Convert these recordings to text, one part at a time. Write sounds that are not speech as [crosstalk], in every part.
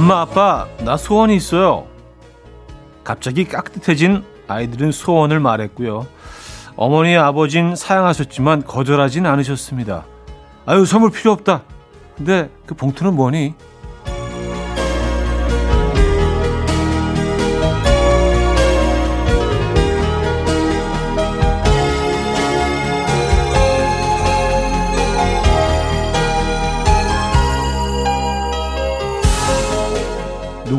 엄마 아빠 나 소원이 있어요. 갑자기 깍듯해진 아이들은 소원을 말했고요. 어머니 아버진 사양하셨지만 거절하진 않으셨습니다. 아유 선물 필요 없다. 근데 그 봉투는 뭐니?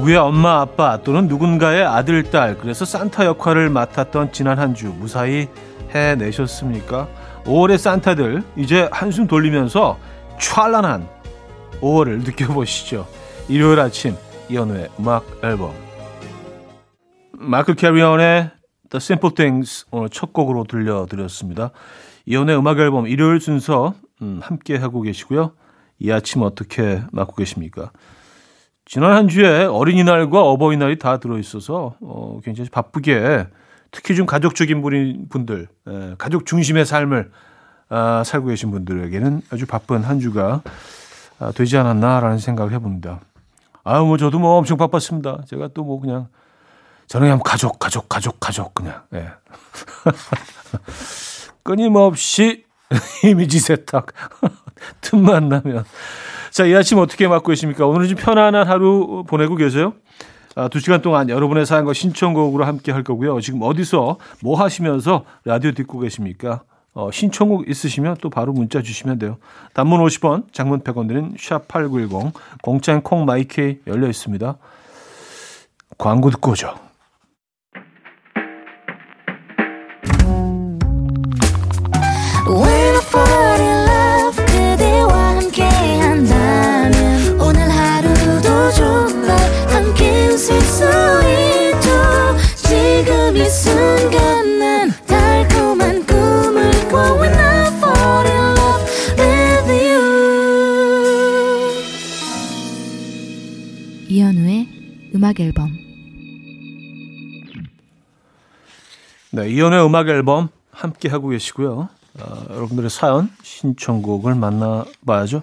누구의 엄마 아빠 또는 누군가의 아들 딸 그래서 산타 역할을 맡았던 지난 한 주 무사히 해내셨습니까? 5월의 산타들 이제 한숨 돌리면서 촤란한 5월을 느껴보시죠. 일요일 아침 이현우의 음악 앨범 마크 캐리언의 The Simple Things 오늘 첫 곡으로 들려드렸습니다. 이현우의 음악 앨범 일요일 순서 음, 함께 하고 계시고요. 이 아침 어떻게 맞고 계십니까? 지난 한 주에 어린이날과 어버이날이 다 들어있어서 어, 굉장히 바쁘게 특히 좀 가족적인 분들, 에, 가족 중심의 삶을 아, 살고 계신 분들에게는 아주 바쁜 한 주가 아, 되지 않았나라는 생각을 해봅니다. 아유, 뭐 저도 뭐 엄청 바빴습니다. 제가 또 뭐 그냥 저는 그냥 가족, 가족, 가족, 가족 그냥 예. [laughs] 끊임없이 [laughs] 이미지 세탁 [laughs] 틈만 나면 자, 이 아침 어떻게 맞고 계십니까? 오늘은 좀 편안한 하루 보내고 계세요? 아, 두 시간 동안 여러분의 사연과 신청곡으로 함께 할 거고요. 지금 어디서 뭐 하시면서 라디오 듣고 계십니까? 어, 신청곡 있으시면 또 바로 문자 주시면 돼요. 단문 50원, 장문 100원 드는 샵8910, 공짜인 콩 마이케이 열려 있습니다. 광고 듣고 오죠. 네, 이현우의 음악 앨범 함께 하고 계시고요. 어, 여러분들의 사연 신청곡을 만나봐야죠.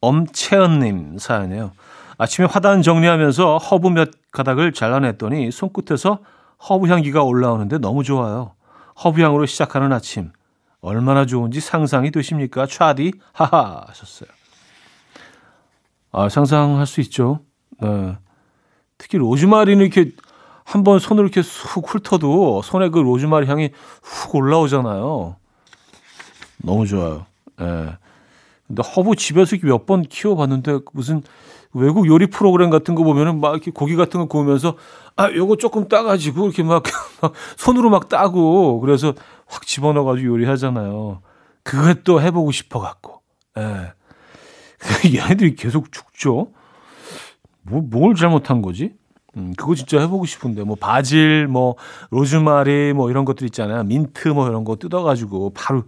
엄채연님 사연이에요. 아침에 화단 정리하면서 허브 몇 가닥을 잘라냈더니 손끝에서 허브 향기가 올라오는데 너무 좋아요. 허브 향으로 시작하는 아침 얼마나 좋은지 상상이 되십니까? 차디 하하 하셨어요. 아 상상할 수 있죠. 네. 특히 로즈마리는 이렇게 한 번 손으로 이렇게 쑥 훑어도 손에 그 로즈마리 향이 훅 올라오잖아요. 너무 좋아요. 예. 네. 근데 허브 집에서 몇 번 키워봤는데 무슨 외국 요리 프로그램 같은 거 보면은 막 이렇게 고기 같은 거 구우면서 아 요거 조금 따가지고 이렇게 막, [laughs] 막 손으로 막 따고 그래서 확 집어넣어가지고 요리하잖아요. 그것도 해보고 싶어갖고. 예. [laughs] 얘네들이 계속 죽죠. 뭐, 뭘 잘못한 거지? 음, 그거 진짜 해보고 싶은데, 뭐, 바질, 뭐, 로즈마리, 뭐, 이런 것들 있잖아요. 민트, 뭐, 이런 거 뜯어가지고 바로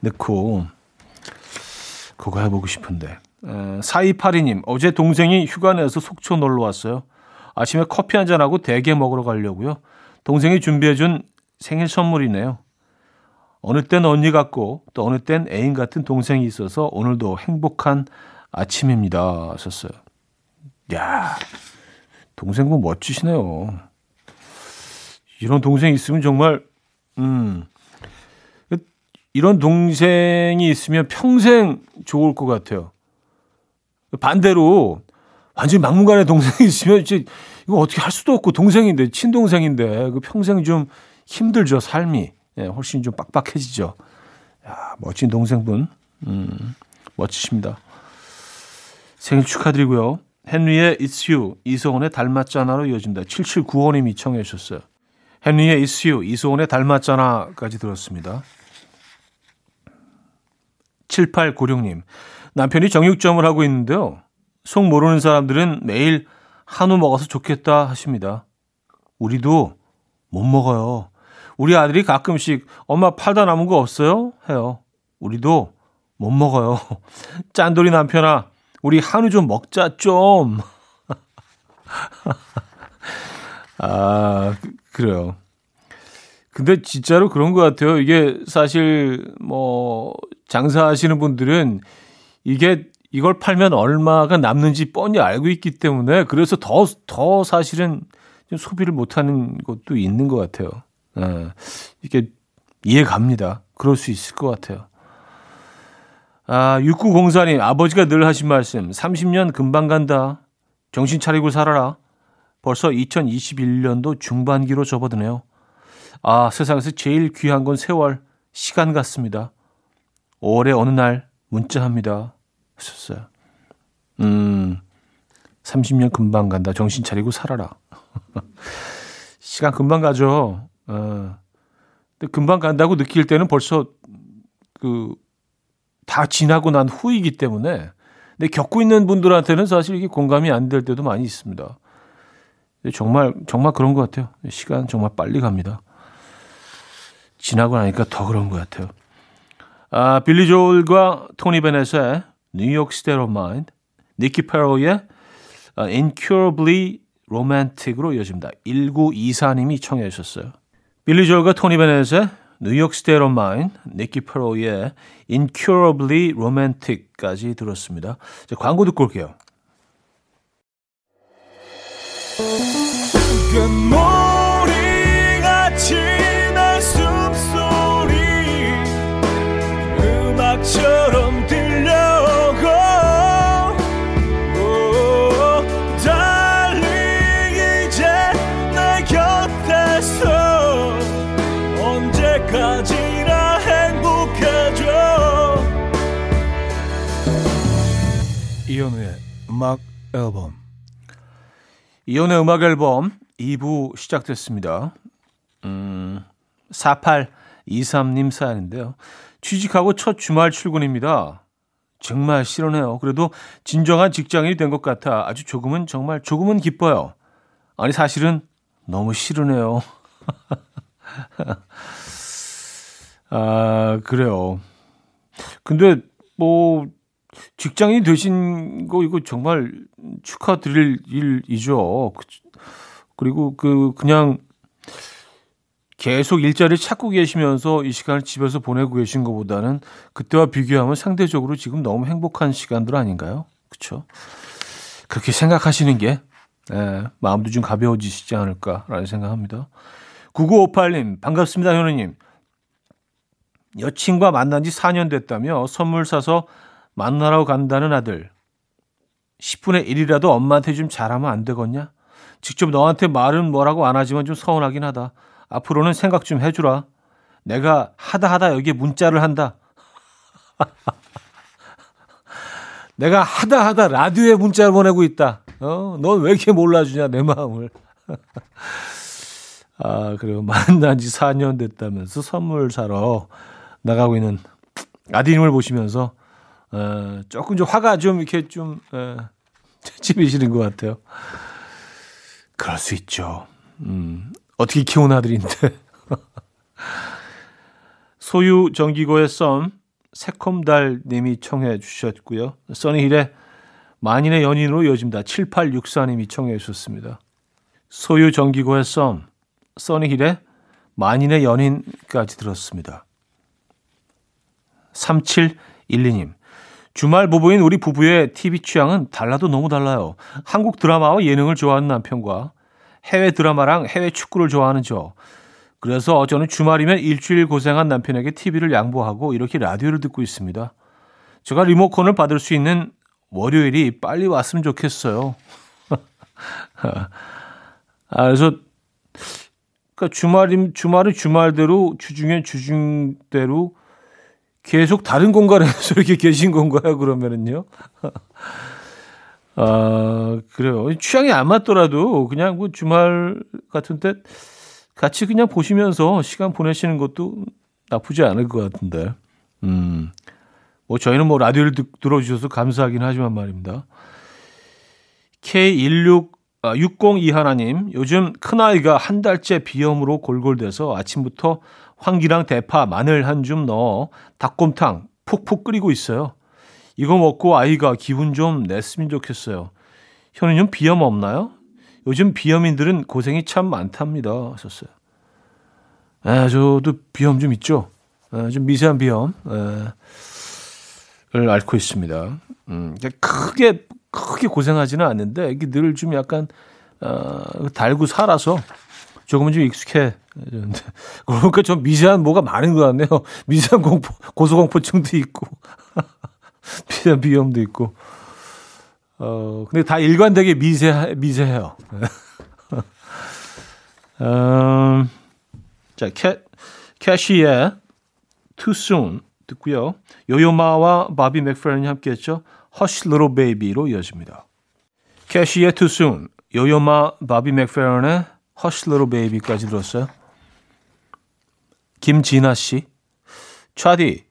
넣고, 그거 해보고 싶은데. 에, 4282님, 어제 동생이 휴가 내서 속초 놀러 왔어요. 아침에 커피 한잔하고 대게 먹으러 가려고요. 동생이 준비해준 생일 선물이네요. 어느 땐 언니 같고, 또 어느 땐 애인 같은 동생이 있어서 오늘도 행복한 아침입니다. 하셨어요. 야, 동생분 멋지시네요. 이런 동생 있으면 정말, 음, 이런 동생이 있으면 평생 좋을 것 같아요. 반대로, 완전히 막무가내 동생이 있으면 이제 이거 어떻게 할 수도 없고 동생인데, 친동생인데, 그 평생 좀 힘들죠, 삶이. 예, 훨씬 좀 빡빡해지죠. 야, 멋진 동생분. 음, 멋지십니다. 생일 축하드리고요. 헨리의 It's You, 이소원의 닮았잖아로 이어진다. 7795님이 청해 주셨어요. 헨리의 It's You, 이소원의 닮았잖아까지 들었습니다. 7896님, 남편이 정육점을 하고 있는데요. 속 모르는 사람들은 매일 한우 먹어서 좋겠다 하십니다. 우리도 못 먹어요. 우리 아들이 가끔씩 엄마 팔다 남은 거 없어요? 해요. 우리도 못 먹어요. [laughs] 짠돌이 남편아, 우리 한우 좀 먹자 좀. [laughs] 아 그래요. 근데 진짜로 그런 것 같아요. 이게 사실 뭐 장사하시는 분들은 이게 이걸 팔면 얼마가 남는지 뻔히 알고 있기 때문에 그래서 더, 더 사실은 좀 소비를 못하는 것도 있는 것 같아요. 예, 이게 이해 갑니다. 그럴 수 있을 것 같아요. 아, 6904님, 아버지가 늘 하신 말씀, 30년 금방 간다. 정신 차리고 살아라. 벌써 2021년도 중반기로 접어드네요. 아, 세상에서 제일 귀한 건 세월, 시간 같습니다. 5월의 어느 날 문자합니다. 하셨어요. 음, 30년 금방 간다. 정신 차리고 살아라. [laughs] 시간 금방 가죠. 어. 근데 금방 간다고 느낄 때는 벌써 그 다 지나고 난 후이기 때문에 근데 겪고 있는 분들한테는 사실 이게 공감이 안 될 때도 많이 있습니다. 정말 정말 그런 것 같아요. 시간 정말 빨리 갑니다. 지나고 나니까 더 그런 것 같아요. 아, 빌리 조엘과 토니 베넷의 New York State of Mind, 니키 패롯의 Incurably Romantic으로 이어집니다. 1924님이 청해 주셨어요. 빌리 조엘과 토니 베넷의 New York State of Mind, 니키 패롯의 Incurably Romantic까지 들었습니다. 자, 광고 듣고 올게요. 음악 앨범 이혼의 음악 앨범 2부 시작됐습니다. 음, 4823님 사연인데요. 취직하고 첫 주말 출근입니다. 정말 싫으네요. 그래도 진정한 직장인이 된 것 같아 아주 조금은 정말 조금은 기뻐요. 아니 사실은 너무 싫으네요. [laughs] 아 그래요. 근데 뭐 직장인이 되신 거 이거 정말 축하드릴 일이죠. 그리고 그 그냥 계속 일자리를 찾고 계시면서 이 시간을 집에서 보내고 계신 것보다는 그때와 비교하면 상대적으로 지금 너무 행복한 시간들 아닌가요? 그렇죠? 그렇게 생각하시는 게 예, 마음도 좀 가벼워지시지 않을까라는 생각합니다. 9958님 반갑습니다 현우님. 여친과 만난 지 4년 됐다며 선물 사서 만나러 간다는 아들. 10분의 1이라도 엄마한테 좀 잘하면 안 되겠냐? 직접 너한테 말은 뭐라고 안 하지만 좀 서운하긴 하다. 앞으로는 생각 좀 해주라. 내가 하다 하다 여기에 문자를 한다. [laughs] 내가 하다 하다 라디오에 문자를 보내고 있다. 어, 넌 왜 이렇게 몰라주냐, 내 마음을. [laughs] 아, 그리고 만난 지 4년 됐다면서 선물 사러 나가고 있는 아디님을 보시면서 어, 조금 좀 화가 좀 이렇게 좀 어, [laughs] 찝이시는 것 같아요. 그럴 수 있죠. 음, 어떻게 키운 아들인데. [laughs] 소유 정기고의 썸 새콤달 님이 청해 주셨고요. 써니힐의 만인의 연인으로 이어집니다. 7864 님이 청해 주셨습니다. 소유 정기고의 썸 써니힐의 만인의 연인까지 들었습니다. 3712님. 주말 부부인 우리 부부의 TV 취향은 달라도 너무 달라요. 한국 드라마와 예능을 좋아하는 남편과 해외 드라마랑 해외 축구를 좋아하는 저. 그래서 저는 주말이면 일주일 고생한 남편에게 TV를 양보하고 이렇게 라디오를 듣고 있습니다. 제가 리모컨을 받을 수 있는 월요일이 빨리 왔으면 좋겠어요. [laughs] 아, 그래서 그러니까 주말임 주말은 주말대로 주중엔 주중대로 계속 다른 공간에서 [laughs] 이렇게 계신 건가요? 그러면은요. [laughs] 아, 그래요. 취향이 안 맞더라도 그냥 뭐 주말 같은 때 같이 그냥 보시면서 시간 보내시는 것도 나쁘지 않을 것 같은데. 음. 뭐 저희는 뭐 라디오를 듣, 들어주셔서 감사하긴 하지만 말입니다. K16 아, 602 하나님, 요즘 큰아이가 한 달째 비염으로 골골대서 아침부터 황기랑 대파, 마늘 한 줌 넣어 닭곰탕 푹푹 끓이고 있어요. 이거 먹고 아이가 기분 좀 냈으면 좋겠어요. 현우님 비염 없나요? 요즘 비염인들은 고생이 참 많답니다. 하셨어요. 아, 저도 비염 좀 있죠. 아, 좀 미세한 비염. 아, 앓고 있습니다. 음, 크게 크게 고생하지는 않는데 이게 늘 좀 약간 어, 달고 살아서 조금은 좀 익숙해졌는데 [laughs] 그러니까 좀 미세한 뭐가 많은 것 같네요. [laughs] 미세한 공포, 고소공포증도 있고 [laughs] 미세한 비염도 있고 어 근데 다 일관되게 미세 미세해요. 음, 자 캐, 캐시의 Too Soon 듣고요. 요요마와 바비 맥퍼린이 함께했죠. Hush Little Baby로 이어집니다. 캐시의 Too Soon, 요요마 바비 맥퍼린의 Little Baby까지 들었어요. 김진아 씨, 차디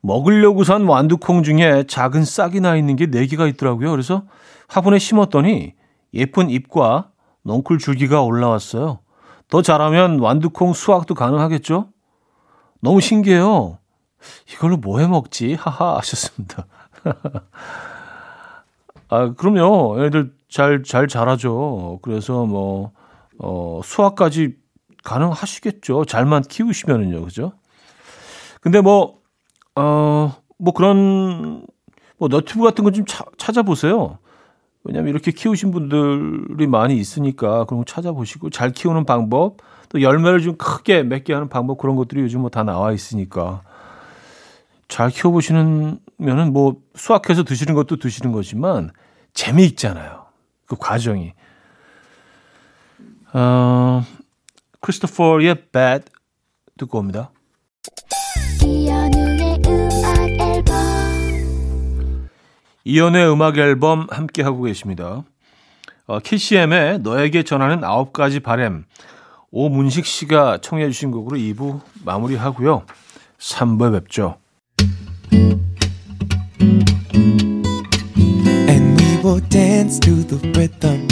먹으려고 산 완두콩 중에 작은 싹이 나 있는 게 4개가 있더라고요. 그래서 화분에 심었더니 예쁜 잎과 넝쿨 줄기가 올라왔어요. 더 자라면 완두콩 수확도 가능하겠죠? 너무 신기해요. 이걸로 뭐 해 먹지? [laughs] 하하 하셨습니다. [laughs] 아, 그럼요. 애들 잘, 잘 자라죠. 그래서 뭐, 어, 수학까지 가능하시겠죠. 잘만 키우시면은요. 그죠? 근데 뭐, 어, 뭐 그런, 뭐 너튜브 같은 거 좀 찾아보세요. 왜냐면 이렇게 키우신 분들이 많이 있으니까 그런 거 찾아보시고 잘 키우는 방법, 또 열매를 좀 크게 맺게 하는 방법 그런 것들이 요즘 뭐 다 나와 있으니까 잘 키워보시면은 뭐 수확해서 드시는 것도 드시는 거지만 재미있잖아요. 그 과정이. 어, 크리스토퍼의 Bad 듣고 옵니다. 이연의 음악 앨범 함께 하고 계십니다. 어, KCM의 너에게 전하는 아홉 가지 바램 오문식 씨가 청해 주신 곡으로 2부 마무리하고요. 3부에 뵙죠. will dance to the rhythm.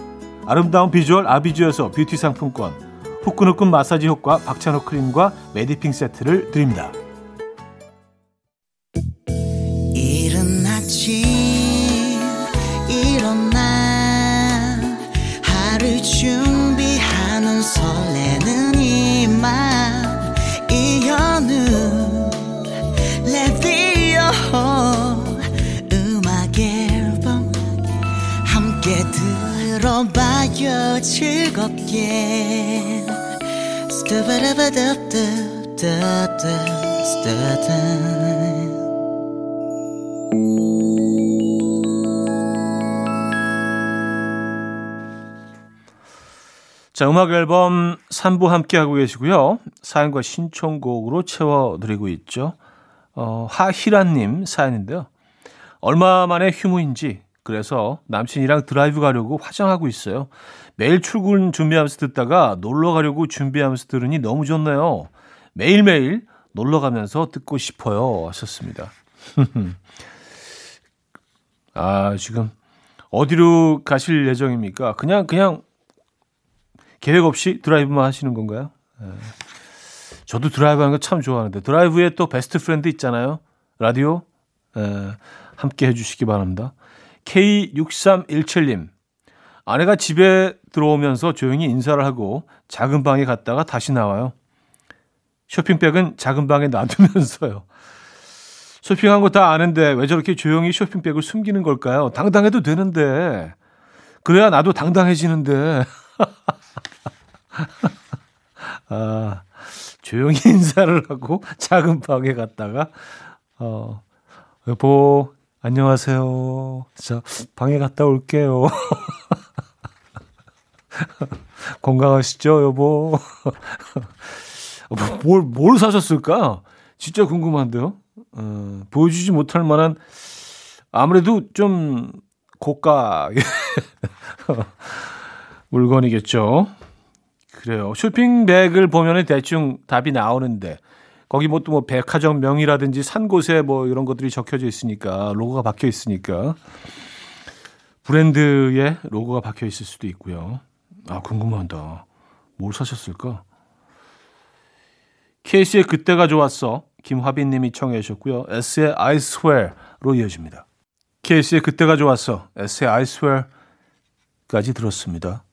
아름다운 비주얼 아비주에서 뷰티 상품권 후끈후끈 마사지 효과 박찬호 크림과 메디핑 세트를 드립니다. 준비하 들어봐요 즐겁게 자, 음악 앨범 3부 함께하고 계시고요. 사연과 신청곡으로 채워드리고 있죠. 어, 하희란님 사연인데요. 얼마 만에 휴무인지 그래서 남친이랑 드라이브 가려고 화장하고 있어요. 매일 출근 준비하면서 듣다가 놀러 가려고 준비하면서 들으니 너무 좋네요. 매일매일 놀러 가면서 듣고 싶어요. 하셨습니다. [laughs] 아, 지금 어디로 가실 예정입니까? 그냥, 그냥 계획 없이 드라이브만 하시는 건가요? 네. 저도 드라이브 하는 거 참 좋아하는데 드라이브에 또 best friend 있잖아요. 라디오 에, 함께 해주시기 바랍니다. K6317님 아내가 집에 들어오면서 조용히 인사를 하고 작은 방에 갔다가 다시 나와요. 쇼핑백은 작은 방에 놔두면서요. 쇼핑한 거 다 아는데 왜 저렇게 조용히 쇼핑백을 숨기는 걸까요? 당당해도 되는데 그래야 나도 당당해지는데. [laughs] 아, 조용히 [laughs] 인사를 하고 작은 방에 갔다가 어, 여보 안녕하세요. 자 방에 갔다 올게요. [laughs] 건강하시죠, 여보? [laughs] 뭘, 뭘 사셨을까? 진짜 궁금한데요? 어, 보여주지 못할 만한, 아무래도 좀 고가 [laughs] 물건이겠죠. 그래요. 쇼핑백을 보면은 대충 답이 나오는데 거기 뭐 또뭐 뭐 백화점 명이라든지 산 곳에 뭐 이런 것들이 적혀져 있으니까 로고가 박혀 있으니까 브랜드의 로고가 박혀 있을 수도 있고요. 아 궁금하다. 뭘 사셨을까? 케이스의 그때가 좋았어. 김화빈 님이 청해 주셨고요. S의 I swear로 이어집니다. 케이스의 그때가 좋았어. S의 I swear까지 들었습니다.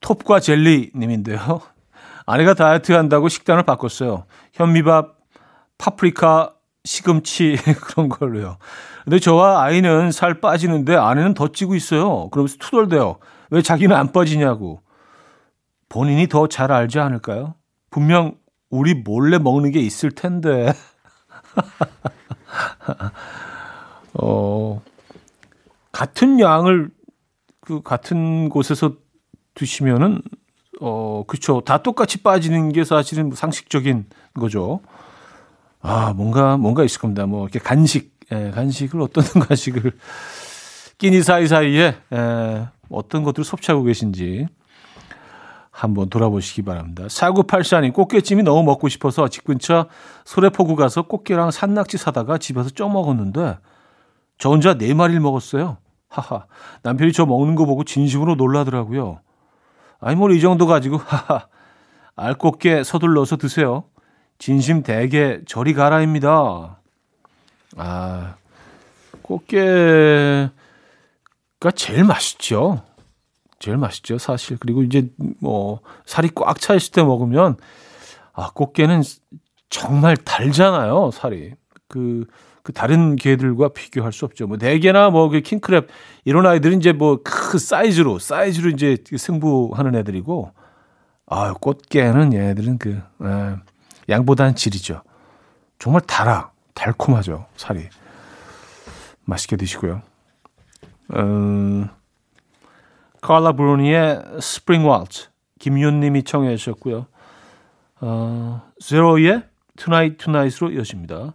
톱과 젤리 님인데요. 아내가 다이어트 한다고 식단을 바꿨어요. 현미밥, 파프리카, 시금치 [laughs] 그런 걸로요. 근데 저와 아이는 살 빠지는데 아내는 더 찌고 있어요. 그러면서 투덜대요. 왜 자기는 안 빠지냐고. 본인이 더 잘 알지 않을까요? 분명 우리 몰래 먹는 게 있을 텐데. [laughs] 어, 같은 양을 그 같은 곳에서 드시면은 어 그렇죠. 다 똑같이 빠지는 게 사실은 상식적인 거죠. 아 뭔가 뭔가 있을 겁니다. 뭐 이렇게 간식 예, 간식을 어떤 [laughs] 간식을 끼니 사이사이에 예, 어떤 것들을 섭취하고 계신지 한번 돌아보시기 바랍니다. 4984님, 꽃게찜이 너무 먹고 싶어서 집 근처 소래포구 가서 꽃게랑 산낙지 사다가 집에서 쪄 먹었는데 저 혼자 네 마리를 먹었어요. 하하. 남편이 저 먹는 거 보고 진심으로 놀라더라고요. 아니 뭐이 정도 가지고 [laughs] 하하 알꽃게 서둘러서 드세요. 진심 대게 저리 가라입니다. 아 꽃게가 제일 맛있죠. 제일 맛있죠 사실. 그리고 이제 뭐 살이 꽉 차 있을 때 먹으면 아 꽃게는 정말 달잖아요 살이. 그, 그 다른 게들과 비교할 수 없죠. 뭐 대게나 뭐 그 킹크랩 이런 아이들은 이제 뭐 그 사이즈로 사이즈로 이제 승부하는 애들이고 아 꽃게는 얘네들은 그 에, 양보다는 질이죠. 정말 달아 달콤하죠 살이 맛있게 드시고요. 음, 칼라 브루니의 Spring Waltz 김윤님이 청해 주셨고요. 어, 제로의 Tonight Tonight으로 이어집니다.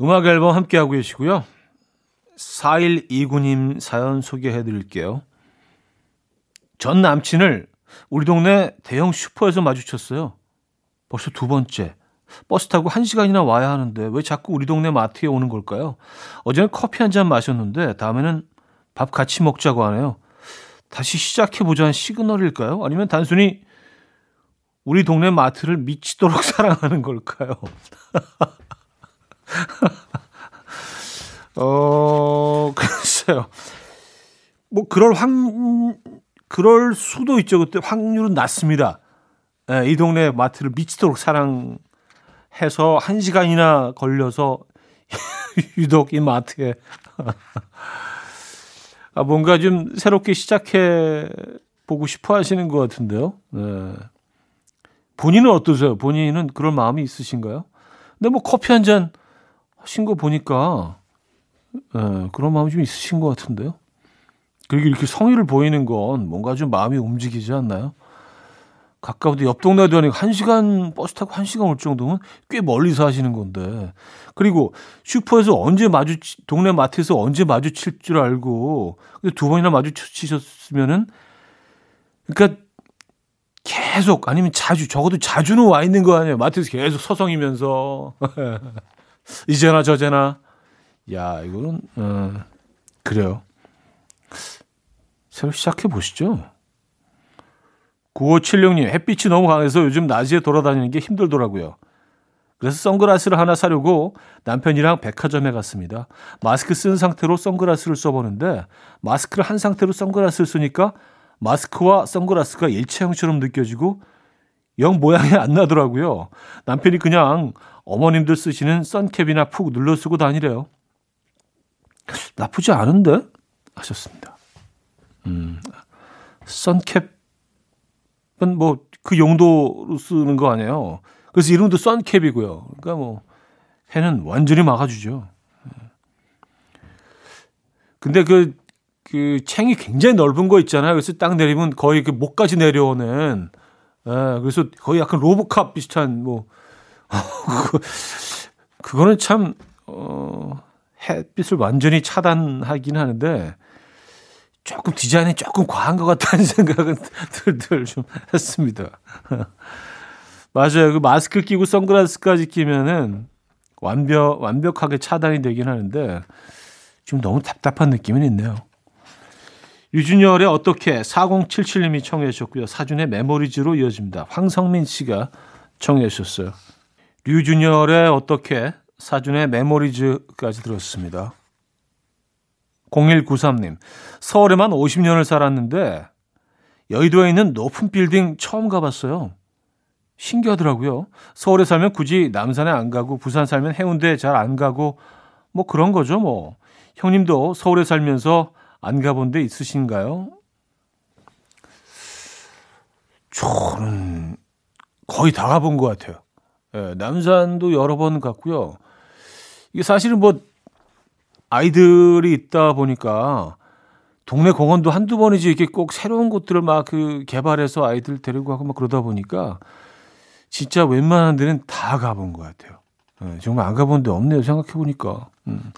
음악 앨범 함께하고 계시고요 4129님 사연 소개해 드릴게요. 전 남친을 우리 동네 대형 슈퍼에서 마주쳤어요. 벌써 두 번째. 버스 타고 한 시간이나 와야 하는데 왜 자꾸 우리 동네 마트에 오는 걸까요? 어제는 커피 한 잔 마셨는데 다음에는 밥 같이 먹자고 하네요. 다시 시작해보자는 시그널일까요? 아니면 단순히 우리 동네 마트를 미치도록 [laughs] 사랑하는 걸까요? [laughs] [laughs] 어, 글쎄요. 뭐, 그럴 확, 그럴 수도 있죠. 그때 확률은 낮습니다. 예, 이 동네 마트를 미치도록 사랑해서 한 시간이나 걸려서 [laughs] 유독 이 마트에. [laughs] 아, 뭔가 좀 새롭게 시작해 보고 싶어 하시는 것 같은데요. 네. 본인은 어떠세요? 본인은 그런 마음이 있으신가요? 근데 뭐 커피 한 잔 하신 거 보니까 네, 그런 마음이 좀 있으신 것 같은데요. 그리고 이렇게 성의를 보이는 건 뭔가 좀 마음이 움직이지 않나요? 가까운데 옆 동네도 아니고 한 시간 버스 타고 한 시간 올 정도면 꽤 멀리서 하시는 건데 그리고 슈퍼에서 언제 마주치 동네 마트에서 언제 마주칠 줄 알고 근데 두 번이나 마주치셨으면은 그러니까 계속 아니면 자주 적어도 자주는 와 있는 거 아니에요 마트에서 계속 서성이면서 [laughs] 이제나 저제나 야 이거는 어, 그래요 새로 시작해 보시죠. 9576님, 햇빛이 너무 강해서 요즘 낮에 돌아다니는 게 힘들더라고요. 그래서 선글라스를 하나 사려고 남편이랑 백화점에 갔습니다. 마스크 쓴 상태로 선글라스를 써보는데 마스크를 한 상태로 선글라스를 쓰니까 마스크와 선글라스가 일체형처럼 느껴지고 영 모양이 안 나더라고요. 남편이 그냥 어머님들 쓰시는 선캡이나 푹 눌러 쓰고 다니래요. 나쁘지 않은데? 하셨습니다. 음, 선캡 뭐그 용도로 쓰는 거 아니에요. 그래서 이름도 선캡이고요. 그러니까 뭐 해는 완전히 막아주죠. 근데 그, 그 챙이 굉장히 넓은 거 있잖아요. 그래서 딱 내리면 거의 그 목까지 내려오는, 예, 그래서 거의 약간 로보캅 비슷한 뭐, [laughs] 그거는 참, 어, 햇빛을 완전히 차단하긴 하는데, 조금 디자인이 조금 과한 것 같다는 [laughs] 생각은 들들 좀 했습니다. [laughs] 맞아요. 그 마스크 끼고 선글라스까지 끼면은 완벽, 완벽하게 차단이 되긴 하는데 좀 너무 답답한 느낌은 있네요. 유준열의 어떻게 4077님이 청해 주셨고요. 사준의 메모리즈로 이어집니다. 황성민 씨가 청해 주셨어요. 류준열의 어떻게 사준의 메모리즈까지 들었습니다. 0193님, 서울에만 50년을 살았는데 여의도에 있는 높은 빌딩 처음 가봤어요. 신기하더라고요. 서울에 살면 굳이 남산에 안 가고 부산 살면 해운대 잘안 가고 뭐 그런 거죠, 뭐. 형님도 서울에 살면서 안 가본 데 있으신가요? 저는 거의 다 가본 것 같아요. 예, 남산도 여러 번 갔고요. 이게 사실은 뭐 아이들이 있다 보니까 동네 공원도 한두 번이지 이렇게 꼭 새로운 곳들을 막 그 개발해서 아이들 데리고 가고 막 그러다 보니까 진짜 웬만한 데는 다 가본 것 같아요. 네, 정말 안 가본 데 없네요. 생각해 보니까. 음.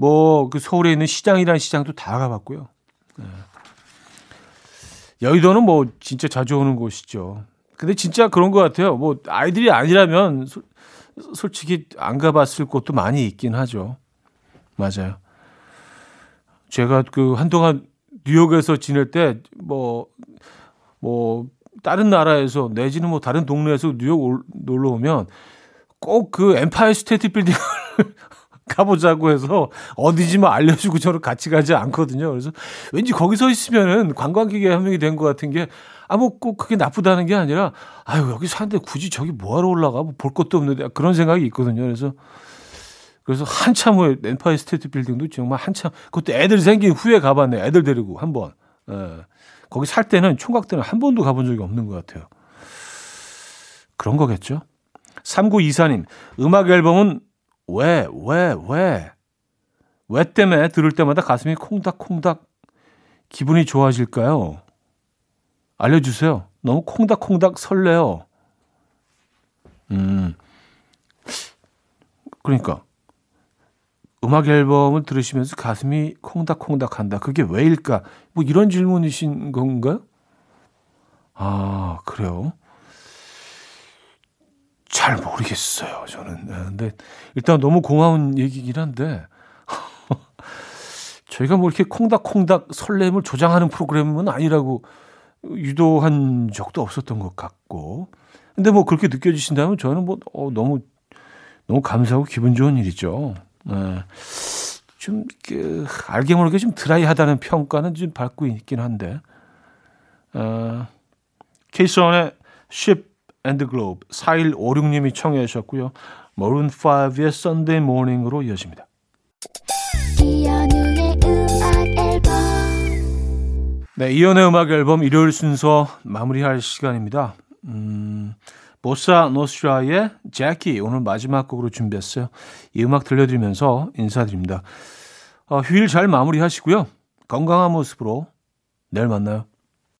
뭐 그 서울에 있는 시장이라는 시장도 다 가봤고요. 네. 여의도는 뭐 진짜 자주 오는 곳이죠. 근데 진짜 그런 것 같아요. 뭐 아이들이 아니라면 소, 솔직히 안 가봤을 곳도 많이 있긴 하죠. 맞아요. 제가 그 한동안 뉴욕에서 지낼 때 뭐, 뭐, 다른 나라에서 내지는 뭐 다른 동네에서 뉴욕 놀러 오면 꼭 그 엠파이어 스테이트 빌딩을 가보자고 해서 어디지만 알려주고 저를 같이 가지 않거든요. 그래서 왠지 거기 서 있으면은 관광객이 한 명이 된 것 같은 게 아, 뭐 꼭 그게 나쁘다는 게 아니라 아유, 여기 사는데 굳이 저기 뭐하러 올라가? 뭐 볼 것도 없는데 그런 생각이 있거든요. 그래서 그래서 한참 후에 엠파이어 스테이트 빌딩도 정말 한참 그것도 애들 생긴 후에 가봤네. 애들 데리고 한 번. 예. 거기 살 때는 총각 때는 한 번도 가본 적이 없는 것 같아요. 그런 거겠죠? 3924님, 음악 앨범은 왜, 왜, 왜? 왜 때문에 들을 때마다 가슴이 콩닥콩닥 기분이 좋아질까요? 알려주세요. 너무 콩닥콩닥 설레요. 음. 그러니까 음악 앨범을 들으시면서 가슴이 콩닥콩닥 한다. 그게 왜일까? 뭐 이런 질문이신 건가요? 아, 그래요? 잘 모르겠어요, 저는. 네, 근데 일단 너무 고마운 얘기긴 한데, [laughs] 저희가 뭐 이렇게 콩닥콩닥 설렘을 조장하는 프로그램은 아니라고 유도한 적도 없었던 것 같고, 근데 뭐 그렇게 느껴지신다면 저는 뭐, 어, 너무, 너무 감사하고 기분 좋은 일이죠. 네. 좀, 그, 알게 모르게 좀 드라이하다는 평가는 좀 받고 있긴 한데, 어, 케이스원의 Ship and Globe 4156님이 청해 주셨고요. 머룬 5의 Sunday Morning으로 이어집니다. 네, 이연의 음악 앨범 일요일 순서 마무리할 시간입니다. 음, 보사 노스트라의 재키 오늘 마지막 곡으로 준비했어요. 이 음악 들려드리면서 인사드립니다. 어, 휴일 잘 마무리하시고요. 건강한 모습으로 내일 만나요.